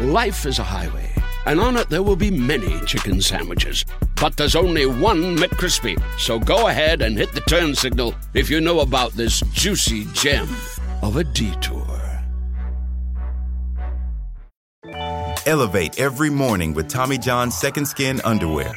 Life is a highway, and on it there will be many chicken sandwiches. But there's only one McCrispy. So go ahead and hit the turn signal if you know about this juicy gem of a detour. Elevate every morning with Tommy John's Second Skin Underwear.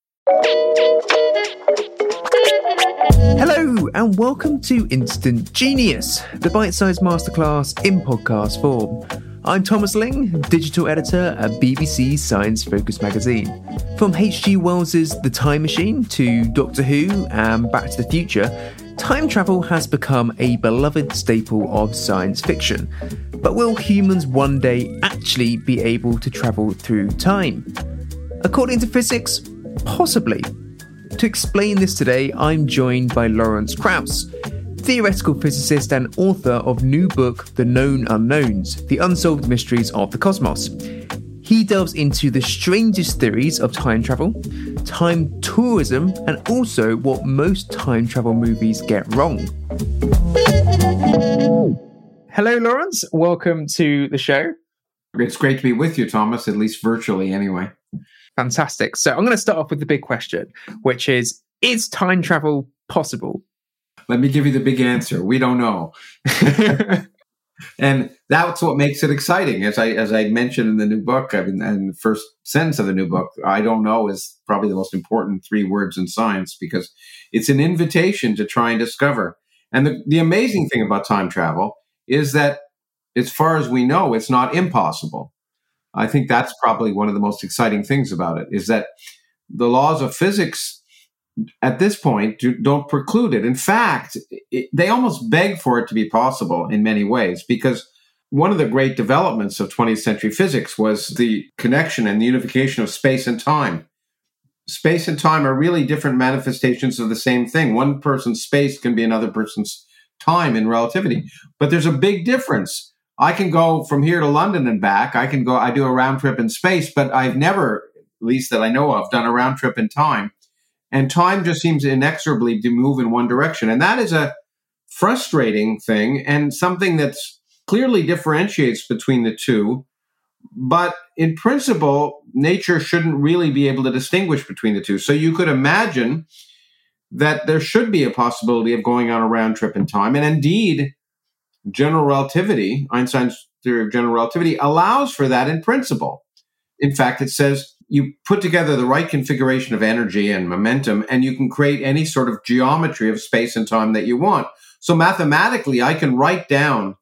Hello, and welcome to Instant Genius, the bite sized masterclass in podcast form. I'm Thomas Ling, digital editor at BBC Science Focus magazine. From H.G. Wells's The Time Machine to Doctor Who and Back to the Future, time travel has become a beloved staple of science fiction. But will humans one day actually be able to travel through time? According to physics, Possibly. To explain this today, I'm joined by Lawrence Krauss, theoretical physicist and author of new book The Known Unknowns: The Unsolved Mysteries of the Cosmos. He delves into the strangest theories of time travel, time tourism, and also what most time travel movies get wrong. Hello, Lawrence. Welcome to the show. It's great to be with you, Thomas, at least virtually, anyway. Fantastic. So I'm going to start off with the big question, which is Is time travel possible? Let me give you the big answer. We don't know. and that's what makes it exciting. As I as I mentioned in the new book, I mean, and the first sentence of the new book, I don't know is probably the most important three words in science because it's an invitation to try and discover. And the, the amazing thing about time travel is that, as far as we know, it's not impossible. I think that's probably one of the most exciting things about it is that the laws of physics at this point do, not preclude it. In fact, it, they almost beg for it to be possible in many ways because one of the great developments of 20th century physics was the connection and the unification of space and time. Space and time are really different manifestations of the same thing. One person's space can be another person's time in relativity, but there's a big difference I can go from here to London and back. I can go, I do a round trip in space, but I've never, at least that I know of, done a round trip in time. And time just seems inexorably to move in one direction. And that is a frustrating thing and something that's clearly differentiates between the two. But in principle, nature shouldn't really be able to distinguish between the two. So you could imagine that there should be a possibility of going on a round trip in time. And indeed, general relativity, Einstein's theory of general relativity, allows for that in principle. In fact, it says you put together the right configuration of energy and momentum, and you can create any sort of geometry of space and time that you want. So mathematically, I can write down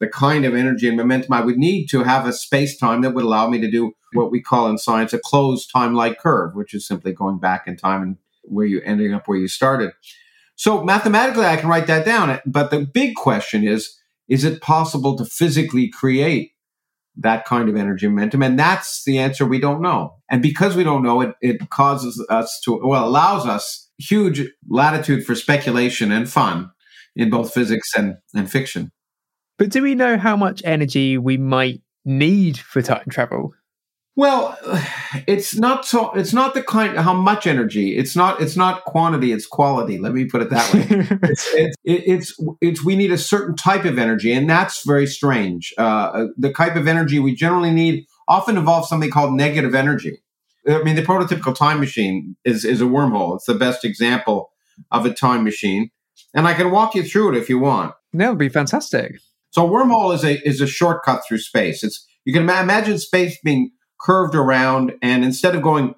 the kind of energy and momentum I would need to have a space time that would allow me to do what we call in science a closed time like curve, which is simply going back in time and where you ending up where you started. So mathematically, I can write that down. But the big question is, is it possible to physically create that kind of energy momentum? And that's the answer we don't know. And because we don't know, it, it causes us to, well, allows us huge latitude for speculation and fun in both physics and, and fiction. But do we know how much energy we might need for time travel? Well, it's not so. It's not the kind. How much energy? It's not. It's not quantity. It's quality. Let me put it that way. it's, it's, it's, it's. We need a certain type of energy, and that's very strange. Uh, the type of energy we generally need often involves something called negative energy. I mean, the prototypical time machine is is a wormhole. It's the best example of a time machine, and I can walk you through it if you want. That would be fantastic. So, a wormhole is a is a shortcut through space. It's you can imagine space being curved around, and instead of going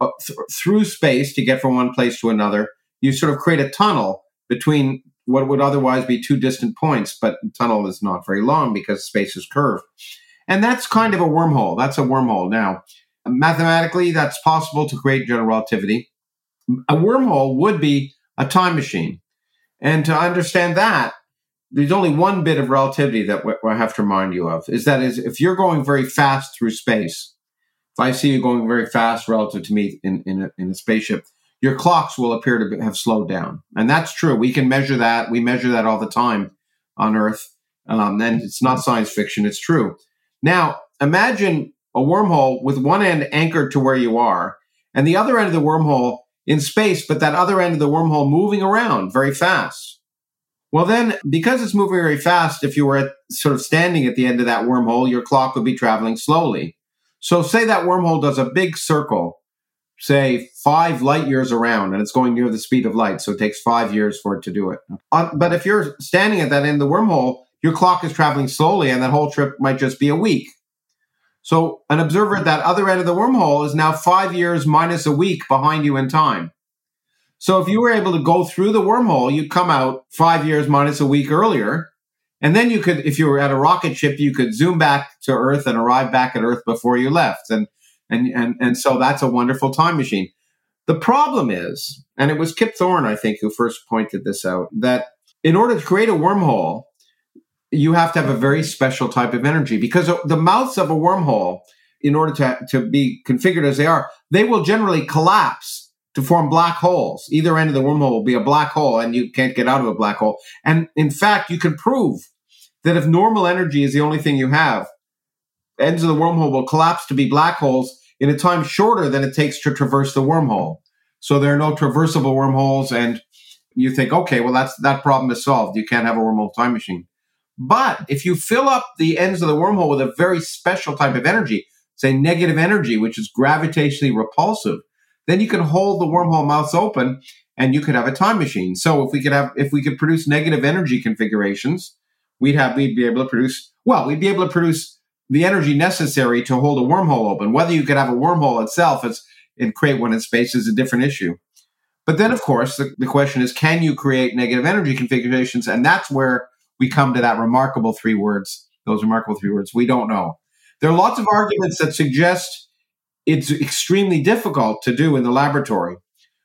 uh, th- through space to get from one place to another, you sort of create a tunnel between what would otherwise be two distant points, but the tunnel is not very long because space is curved. And that's kind of a wormhole. That's a wormhole. Now, mathematically, that's possible to create general relativity. A wormhole would be a time machine. And to understand that, there's only one bit of relativity that I have to remind you of is that is if you're going very fast through space, if I see you going very fast relative to me in, in, a, in a spaceship, your clocks will appear to have slowed down. And that's true. We can measure that. We measure that all the time on Earth. Um, and it's not science fiction, it's true. Now, imagine a wormhole with one end anchored to where you are and the other end of the wormhole in space, but that other end of the wormhole moving around very fast. Well, then, because it's moving very fast, if you were at, sort of standing at the end of that wormhole, your clock would be traveling slowly. So say that wormhole does a big circle, say five light years around, and it's going near the speed of light. So it takes five years for it to do it. Uh, but if you're standing at that end of the wormhole, your clock is traveling slowly, and that whole trip might just be a week. So an observer at that other end of the wormhole is now five years minus a week behind you in time. So if you were able to go through the wormhole, you'd come out five years minus a week earlier. And then you could, if you were at a rocket ship, you could zoom back to Earth and arrive back at Earth before you left. And, and, and, and so that's a wonderful time machine. The problem is, and it was Kip Thorne, I think, who first pointed this out, that in order to create a wormhole, you have to have a very special type of energy because the mouths of a wormhole, in order to, to be configured as they are, they will generally collapse to form black holes. Either end of the wormhole will be a black hole and you can't get out of a black hole. And in fact, you can prove that if normal energy is the only thing you have, ends of the wormhole will collapse to be black holes in a time shorter than it takes to traverse the wormhole. So there are no traversable wormholes and you think, okay, well that's that problem is solved. You can't have a wormhole time machine. But if you fill up the ends of the wormhole with a very special type of energy, say negative energy, which is gravitationally repulsive, then you can hold the wormhole mouths open and you could have a time machine. So if we could have, if we could produce negative energy configurations, we'd have, we'd be able to produce, well, we'd be able to produce the energy necessary to hold a wormhole open. Whether you could have a wormhole itself is, and create one in space is a different issue. But then, of course, the, the question is, can you create negative energy configurations? And that's where we come to that remarkable three words, those remarkable three words. We don't know. There are lots of arguments that suggest it's extremely difficult to do in the laboratory.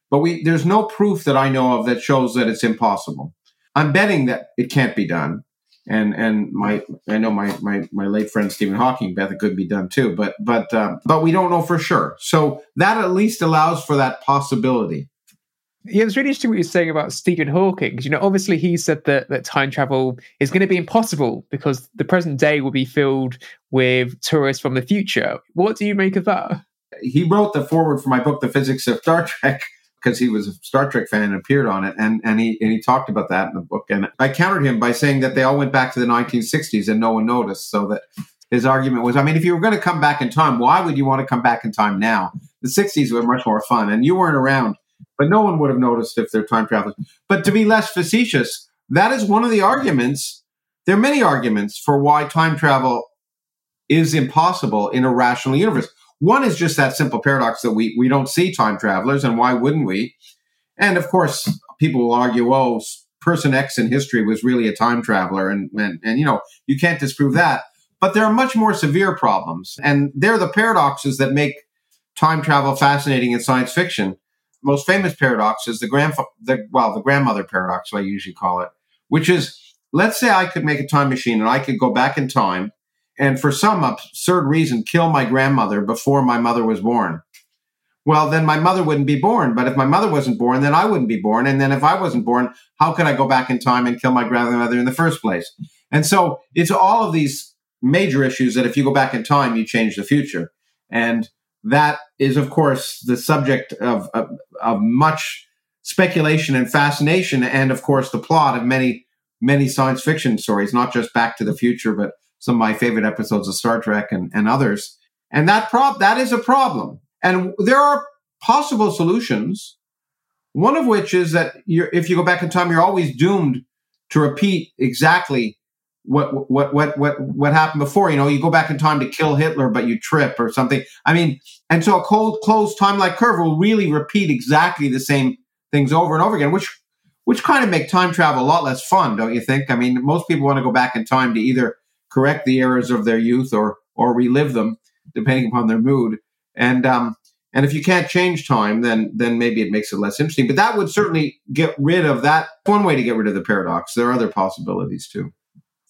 But we, there's no proof that I know of that shows that it's impossible. I'm betting that it can't be done. And and my I know my my, my late friend Stephen Hawking bet it could be done too, but but uh, but we don't know for sure. So that at least allows for that possibility. Yeah, it's really interesting what you're saying about Stephen Hawking. You know, obviously he said that, that time travel is going to be impossible because the present day will be filled with tourists from the future. What do you make of that? He wrote the foreword for my book, The Physics of Star Trek, because he was a Star Trek fan and appeared on it, and and he and he talked about that in the book. And I countered him by saying that they all went back to the 1960s and no one noticed. So that his argument was, I mean, if you were going to come back in time, why would you want to come back in time now? The 60s were much more fun, and you weren't around, but no one would have noticed if they're time travelers. But to be less facetious, that is one of the arguments. There are many arguments for why time travel is impossible in a rational universe. One is just that simple paradox that we, we don't see time travelers, and why wouldn't we? And of course, people will argue, oh, person X in history was really a time traveler, and, and, and you know, you can't disprove that. But there are much more severe problems, and they're the paradoxes that make time travel fascinating in science fiction. Most famous paradox is the grand, the, well, the grandmother paradox, I usually call it, which is, let's say I could make a time machine and I could go back in time and for some absurd reason kill my grandmother before my mother was born. Well, then my mother wouldn't be born. But if my mother wasn't born, then I wouldn't be born. And then if I wasn't born, how could I go back in time and kill my grandmother in the first place? And so it's all of these major issues that if you go back in time, you change the future. And that is, of course, the subject of, of, of much speculation and fascination, and of course, the plot of many, many science fiction stories, not just Back to the Future, but some of my favorite episodes of Star Trek and, and others. And that prob that is a problem. And there are possible solutions. One of which is that if you go back in time, you're always doomed to repeat exactly what what what what what happened before. You know, you go back in time to kill Hitler, but you trip or something. I mean, and so a cold closed time like curve will really repeat exactly the same things over and over again, which which kind of make time travel a lot less fun, don't you think? I mean, most people want to go back in time to either correct the errors of their youth or or relive them, depending upon their mood. And um, and if you can't change time, then then maybe it makes it less interesting. But that would certainly get rid of that. One way to get rid of the paradox. There are other possibilities too.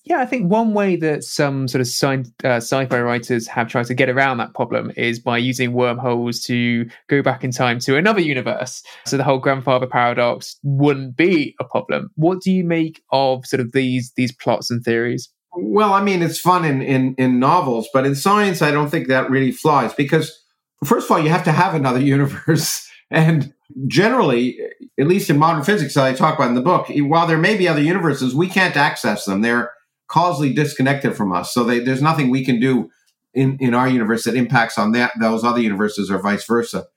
Yeah, I think one way that some sort of sci- uh, sci-fi writers have tried to get around that problem is by using wormholes to go back in time to another universe. So the whole grandfather paradox wouldn't be a problem. What do you make of sort of these these plots and theories? Well, I mean, it's fun in in, in novels, but in science, I don't think that really flies because first of all, you have to have another universe, and generally, at least in modern physics, that I talk about in the book, while there may be other universes, we can't access them. They're causally disconnected from us. So they, there's nothing we can do in, in our universe that impacts on that those other universes or vice versa.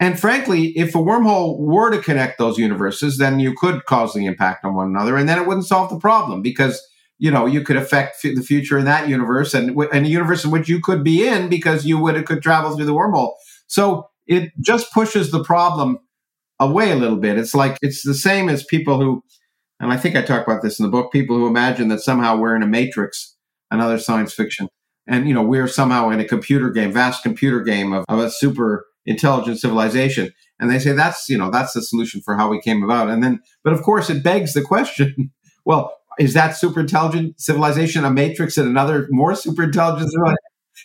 And frankly, if a wormhole were to connect those universes, then you could causally impact on one another, and then it wouldn't solve the problem because you know you could affect f- the future in that universe and, w- and a universe in which you could be in because you would could travel through the wormhole. So it just pushes the problem away a little bit. It's like it's the same as people who and I think I talk about this in the book, people who imagine that somehow we're in a matrix, another science fiction. And, you know, we're somehow in a computer game, vast computer game of, of a super intelligent civilization. And they say that's, you know, that's the solution for how we came about. And then, but of course it begs the question, well, is that super intelligent civilization a matrix and another more super intelligent?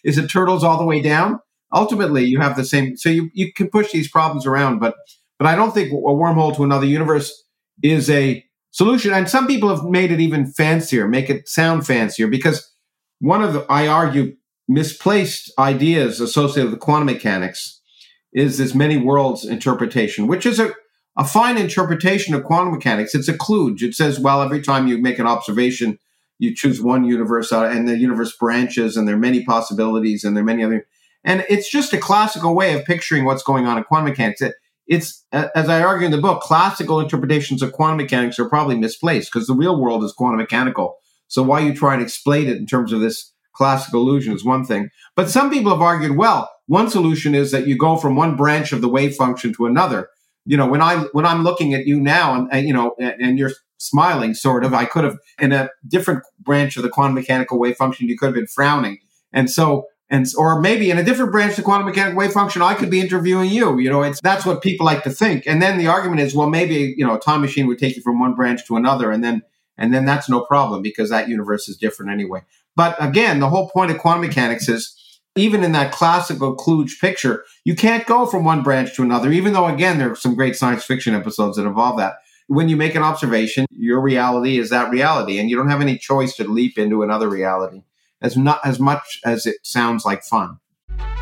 Is it turtles all the way down? Ultimately, you have the same. So you, you can push these problems around, but but I don't think a wormhole to another universe is a solution. And some people have made it even fancier, make it sound fancier, because one of the, I argue, misplaced ideas associated with quantum mechanics is this many worlds interpretation, which is a, a fine interpretation of quantum mechanics. It's a kludge. It says, well, every time you make an observation, you choose one universe out and the universe branches and there are many possibilities and there are many other. And it's just a classical way of picturing what's going on in quantum mechanics. It, it's as I argue in the book, classical interpretations of quantum mechanics are probably misplaced because the real world is quantum mechanical. So why you try and explain it in terms of this classical illusion is one thing. But some people have argued, well, one solution is that you go from one branch of the wave function to another. You know, when I when I'm looking at you now, and, and you know, and, and you're smiling, sort of, I could have in a different branch of the quantum mechanical wave function, you could have been frowning, and so and or maybe in a different branch of the quantum mechanical wave function, I could be interviewing you. You know, it's that's what people like to think. And then the argument is, well, maybe you know, a time machine would take you from one branch to another, and then and then that's no problem because that universe is different anyway. But again, the whole point of quantum mechanics is even in that classical kludge picture, you can't go from one branch to another, even though again there are some great science fiction episodes that involve that. When you make an observation, your reality is that reality, and you don't have any choice to leap into another reality as not as much as it sounds like fun.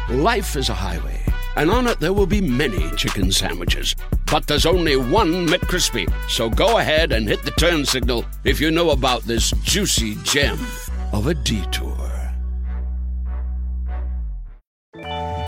Life is a highway, and on it there will be many chicken sandwiches. But there's only one McCrispy. So go ahead and hit the turn signal if you know about this juicy gem of a detour.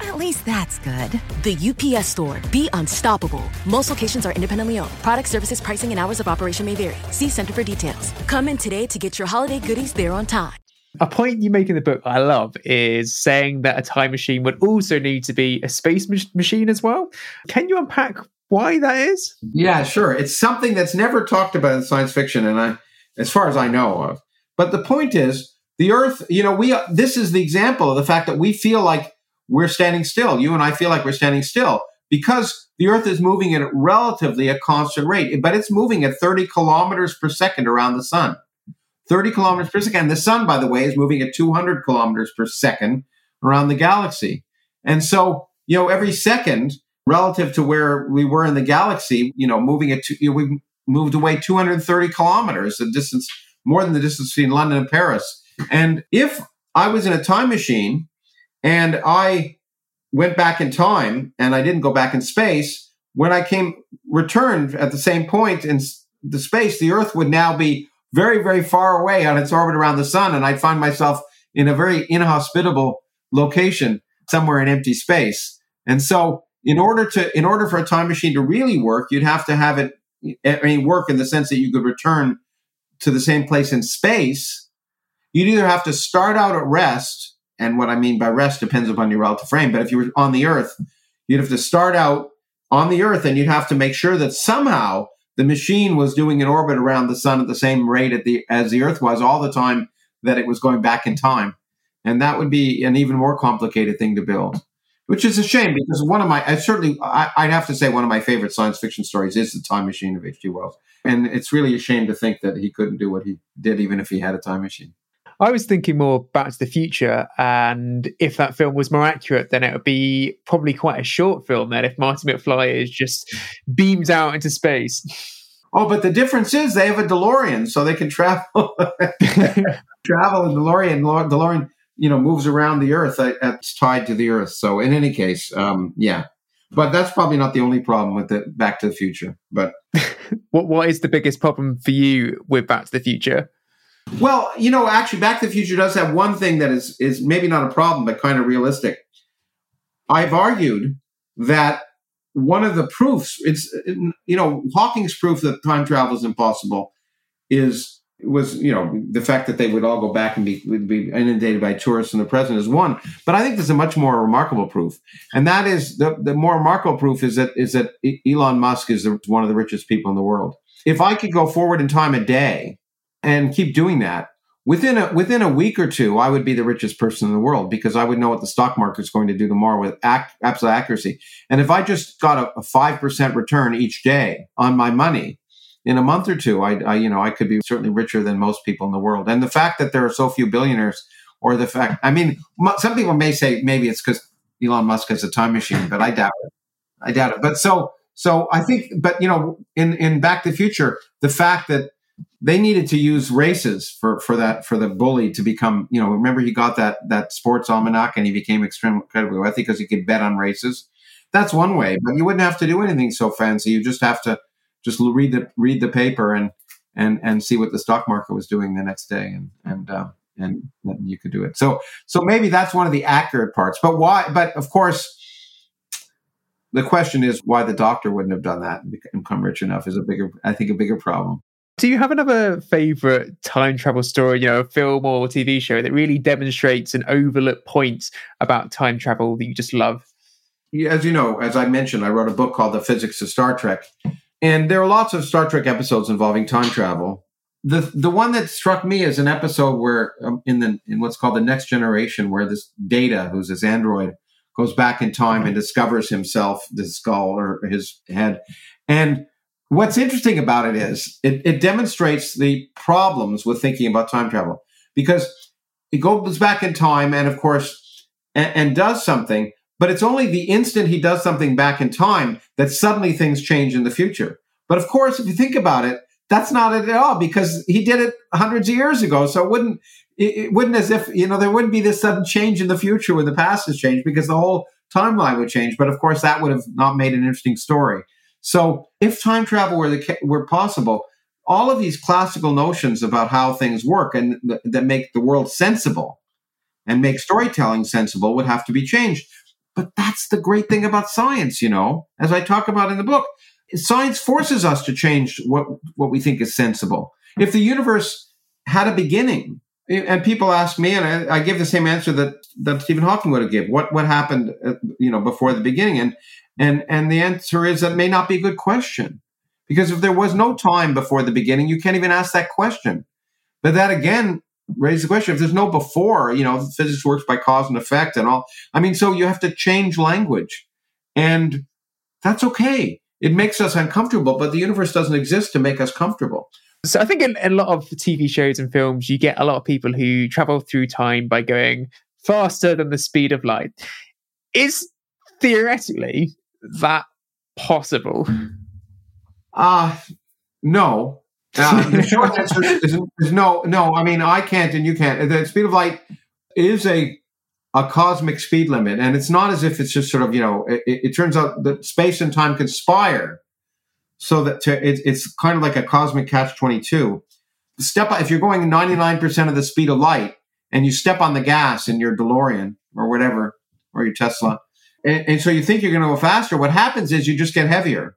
At least that's good. The UPS store. Be unstoppable. Most locations are independently owned. Product services, pricing, and hours of operation may vary. See Center for details. Come in today to get your holiday goodies there on time. A point you make in the book I love is saying that a time machine would also need to be a space mach- machine as well. Can you unpack why that is? Yeah, sure. It's something that's never talked about in science fiction, and I, as far as I know of. But the point is, the Earth. You know, we. This is the example of the fact that we feel like we're standing still. You and I feel like we're standing still because the Earth is moving at relatively a constant rate, but it's moving at 30 kilometers per second around the sun. 30 kilometers per second. The sun, by the way, is moving at 200 kilometers per second around the galaxy. And so, you know, every second relative to where we were in the galaxy, you know, moving at, you know, we moved away 230 kilometers, the distance, more than the distance between London and Paris. And if I was in a time machine and I went back in time and I didn't go back in space, when I came returned at the same point in the space, the Earth would now be very, very far away on its orbit around the sun. And I'd find myself in a very inhospitable location somewhere in empty space. And so in order to, in order for a time machine to really work, you'd have to have it, I mean, work in the sense that you could return to the same place in space. You'd either have to start out at rest. And what I mean by rest depends upon your relative frame. But if you were on the earth, you'd have to start out on the earth and you'd have to make sure that somehow the machine was doing an orbit around the sun at the same rate the, as the Earth was all the time that it was going back in time. And that would be an even more complicated thing to build, which is a shame because one of my, I certainly, I, would have to say one of my favorite science fiction stories is The Time Machine of H.G. Wells. And it's really a shame to think that he couldn't do what he did, even if he had a time machine. I was thinking more Back to the Future, and if that film was more accurate, then it would be probably quite a short film. Then, if Marty McFly is just beamed out into space. Oh, but the difference is they have a DeLorean, so they can travel travel in DeLorean. DeLorean, you know, moves around the Earth. It's tied to the Earth. So, in any case, um, yeah. But that's probably not the only problem with it. Back to the Future. But what what is the biggest problem for you with Back to the Future? Well, you know, actually, Back to the Future does have one thing that is is maybe not a problem, but kind of realistic. I've argued that one of the proofs, it's you know, Hawking's proof that time travel is impossible is was you know the fact that they would all go back and be would be inundated by tourists in the present is one. But I think there's a much more remarkable proof, and that is the the more remarkable proof is that is that Elon Musk is the, one of the richest people in the world. If I could go forward in time a day and keep doing that within a within a week or two, I would be the richest person in the world because I would know what the stock market is going to do tomorrow with ac- absolute accuracy. And if I just got a five percent return each day on my money in a month or two, I, I, you know I could be certainly richer than most people in the world. And the fact that there are so few billionaires, or the fact, I mean, some people may say maybe it's because Elon Musk has a time machine, but I doubt it. I doubt it. But so so I think, but you know, in in Back to the Future, the fact that they needed to use races for for that for the bully to become you know remember he got that that sports almanac and he became extremely incredibly wealthy because he could bet on races. That's one way but you wouldn't have to do anything so fancy. You just have to just read the read the paper and and and see what the stock market was doing the next day and and uh, and you could do it. So so maybe that's one of the accurate parts. But why but of course the question is why the doctor wouldn't have done that and become rich enough is a bigger i think a bigger problem do you have another favorite time travel story, you know, a film or TV show that really demonstrates an overlooked point about time travel that you just love? As you know, as I mentioned, I wrote a book called The Physics of Star Trek. And there are lots of Star Trek episodes involving time travel. The the one that struck me is an episode where um, in the in what's called the next generation where this data who's this android goes back in time and discovers himself, the skull or his head. And What's interesting about it is it, it demonstrates the problems with thinking about time travel because it goes back in time and, of course, and, and does something, but it's only the instant he does something back in time that suddenly things change in the future. But of course, if you think about it, that's not it at all because he did it hundreds of years ago. So it wouldn't it, wouldn't as if you know there wouldn't be this sudden change in the future when the past has changed because the whole timeline would change. But of course, that would have not made an interesting story. So if time travel were, the, were possible, all of these classical notions about how things work and th- that make the world sensible and make storytelling sensible would have to be changed. But that's the great thing about science, you know, as I talk about in the book. Science forces us to change what, what we think is sensible. If the universe had a beginning and people ask me, and I, I, give the same answer that that Stephen Hawking would have given. What what happened, uh, you know, before the beginning? And and and the answer is that may not be a good question, because if there was no time before the beginning, you can't even ask that question. But that again raises the question: if there's no before, you know, physics works by cause and effect, and all. I mean, so you have to change language, and that's okay. It makes us uncomfortable, but the universe doesn't exist to make us comfortable. So I think in, in, a lot of TV shows and films, you get a lot of people who travel through time by going faster than the speed of light. Is theoretically that possible? Uh no. Uh, the short answer is, is, no. No, I mean I can't and you can't. The speed of light is a a cosmic speed limit, and it's not as if it's just sort of you know. It, it turns out that space and time conspire so that to, it, it's kind of like a cosmic catch 22 step if you're going 99% of the speed of light and you step on the gas in your delorean or whatever or your tesla and, and so you think you're going to go faster what happens is you just get heavier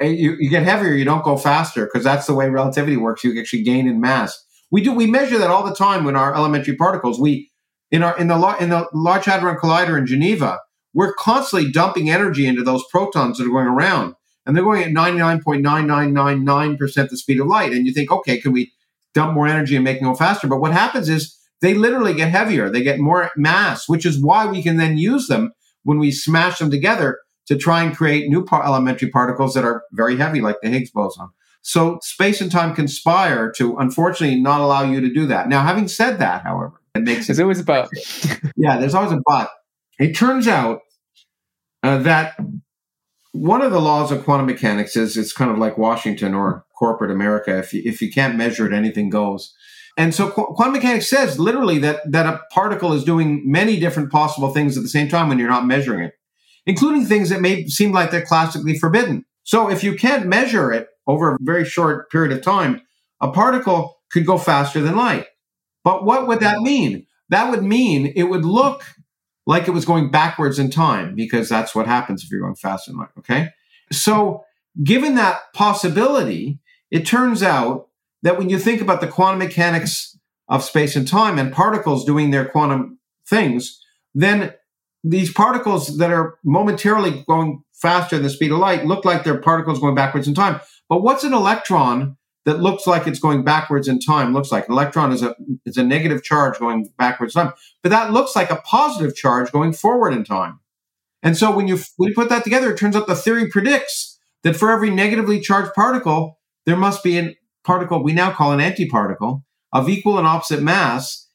you, you get heavier you don't go faster because that's the way relativity works you actually gain in mass we do we measure that all the time when our elementary particles we in our in the in the large hadron collider in geneva we're constantly dumping energy into those protons that are going around and they're going at 99.9999% the speed of light. And you think, okay, can we dump more energy and make them go faster? But what happens is they literally get heavier. They get more mass, which is why we can then use them when we smash them together to try and create new par- elementary particles that are very heavy, like the Higgs boson. So space and time conspire to unfortunately not allow you to do that. Now, having said that, however, it makes there's always a but. yeah, there's always a but. It turns out uh, that one of the laws of quantum mechanics is it's kind of like Washington or corporate America. If you, if you can't measure it, anything goes. And so quantum mechanics says literally that, that a particle is doing many different possible things at the same time when you're not measuring it, including things that may seem like they're classically forbidden. So if you can't measure it over a very short period of time, a particle could go faster than light. But what would that mean? That would mean it would look like it was going backwards in time because that's what happens if you're going fast in light. Okay. So given that possibility, it turns out that when you think about the quantum mechanics of space and time and particles doing their quantum things, then these particles that are momentarily going faster than the speed of light look like they're particles going backwards in time. But what's an electron that looks like it's going backwards in time looks like. An electron is a is a negative charge going backwards in time, but that looks like a positive charge going forward in time. And so when you when you put that together, it turns out the theory predicts that for every negatively charged particle, there must be a particle we now call an antiparticle of equal and opposite mass,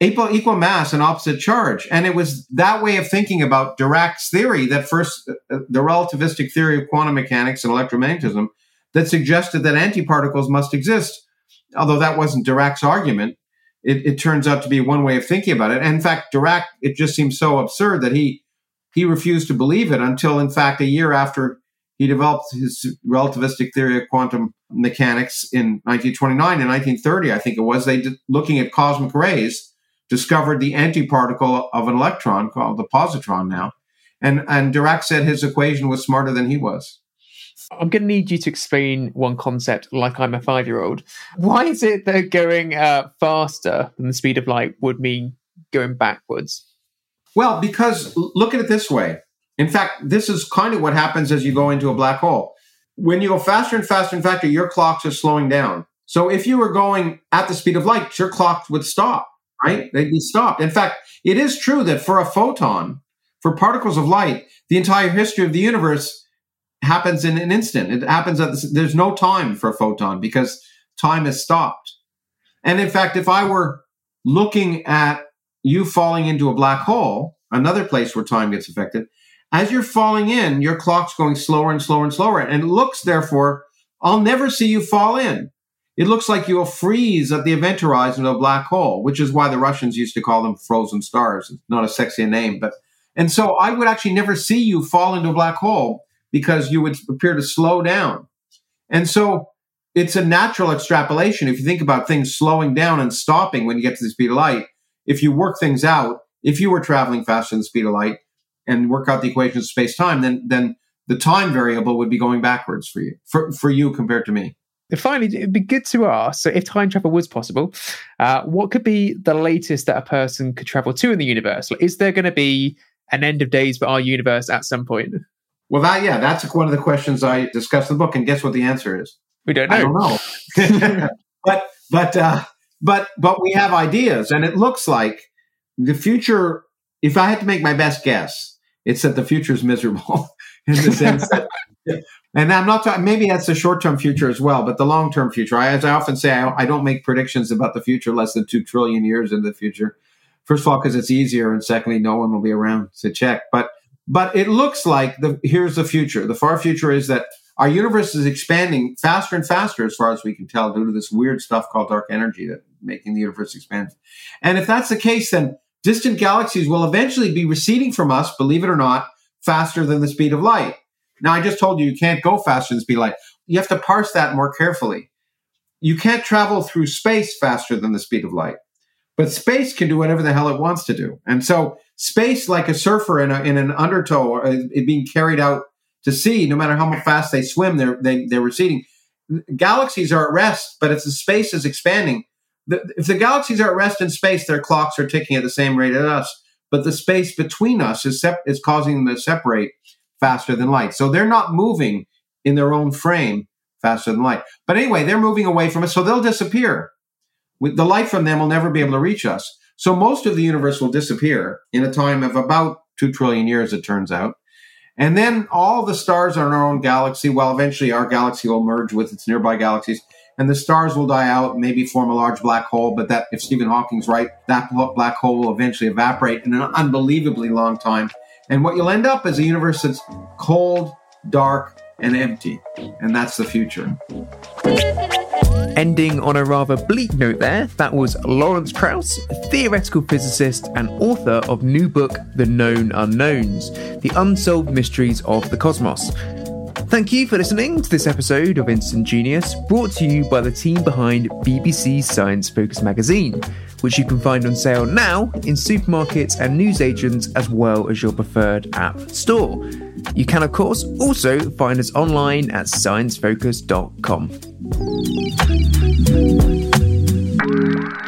equal, equal mass and opposite charge. And it was that way of thinking about Dirac's theory that first, uh, the relativistic theory of quantum mechanics and electromagnetism that suggested that antiparticles must exist. Although that wasn't Dirac's argument, it, it, turns out to be one way of thinking about it. And in fact, Dirac, it just seems so absurd that he he refused to believe it until, in fact, a year after he developed his relativistic theory of quantum mechanics in 1929 and 1930, I think it was. They did, looking at cosmic rays discovered the antiparticle of an electron called the positron now, and and Dirac said his equation was smarter than he was. I'm going to need you to explain one concept like I'm a five year old. Why is it that going uh, faster than the speed of light would mean going backwards? Well, because look at it this way. In fact, this is kind of what happens as you go into a black hole. When you go faster and faster and faster, your clocks are slowing down. So if you were going at the speed of light, your clock would stop, right? They'd be stopped. In fact, it is true that for a photon, for particles of light, the entire history of the universe happens in an instant. It happens at the, there's no time for a photon because time is stopped. And in fact, if I were looking at you falling into a black hole, another place where time gets affected, as you're falling in, your clock's going slower and slower and slower. And it looks, therefore, I'll never see you fall in. It looks like you'll freeze at the event horizon of a black hole, which is why the Russians used to call them frozen stars. It's not a sexy name, but and so I would actually never see you fall into a black hole because you would appear to slow down. And so it's a natural extrapolation. If you think about things slowing down and stopping when you get to the speed of light, if you work things out, if you were traveling faster than the speed of light and work out the equation of space time, then then the time variable would be going backwards for you, for, for you compared to me. And finally, it'd be good to ask. So, if time travel was possible, uh, what could be the latest that a person could travel to in the universe? Like, is there going to be an end of days for our universe at some point? Well, that yeah, that's one of the questions I discussed in the book, and guess what the answer is? We don't know. I don't know. but but uh, but but we have ideas, and it looks like the future. If I had to make my best guess, it's that the future is miserable in the sense that. And I'm not talking, maybe that's the short term future as well, but the long term future. I, as I often say, I, I don't make predictions about the future less than 2 trillion years in the future. First of all, because it's easier. And secondly, no one will be around to check. But, but it looks like the, here's the future. The far future is that our universe is expanding faster and faster as far as we can tell due to this weird stuff called dark energy that making the universe expand. And if that's the case, then distant galaxies will eventually be receding from us, believe it or not, faster than the speed of light. Now, I just told you you can't go faster than the speed of light. You have to parse that more carefully. You can't travel through space faster than the speed of light, but space can do whatever the hell it wants to do. And so, space, like a surfer in, a, in an undertow, uh, being carried out to sea, no matter how fast they swim, they're, they, they're receding. Galaxies are at rest, but if the space is expanding, the, if the galaxies are at rest in space, their clocks are ticking at the same rate as us, but the space between us is, sep- is causing them to separate faster than light. So they're not moving in their own frame faster than light. But anyway, they're moving away from us, so they'll disappear. With the light from them will never be able to reach us. So most of the universe will disappear in a time of about two trillion years, it turns out. And then all the stars in our own galaxy. Well, eventually our galaxy will merge with its nearby galaxies and the stars will die out, maybe form a large black hole. But that, if Stephen Hawking's right, that black hole will eventually evaporate in an unbelievably long time. And what you'll end up is a universe that's cold, dark, and empty. And that's the future. Ending on a rather bleak note there, that was Lawrence Krauss, theoretical physicist and author of new book The Known Unknowns, The Unsolved Mysteries of the Cosmos. Thank you for listening to this episode of Instant Genius, brought to you by the team behind BBC's Science Focus magazine, which you can find on sale now in supermarkets and newsagents as well as your preferred app store. You can, of course, also find us online at sciencefocus.com.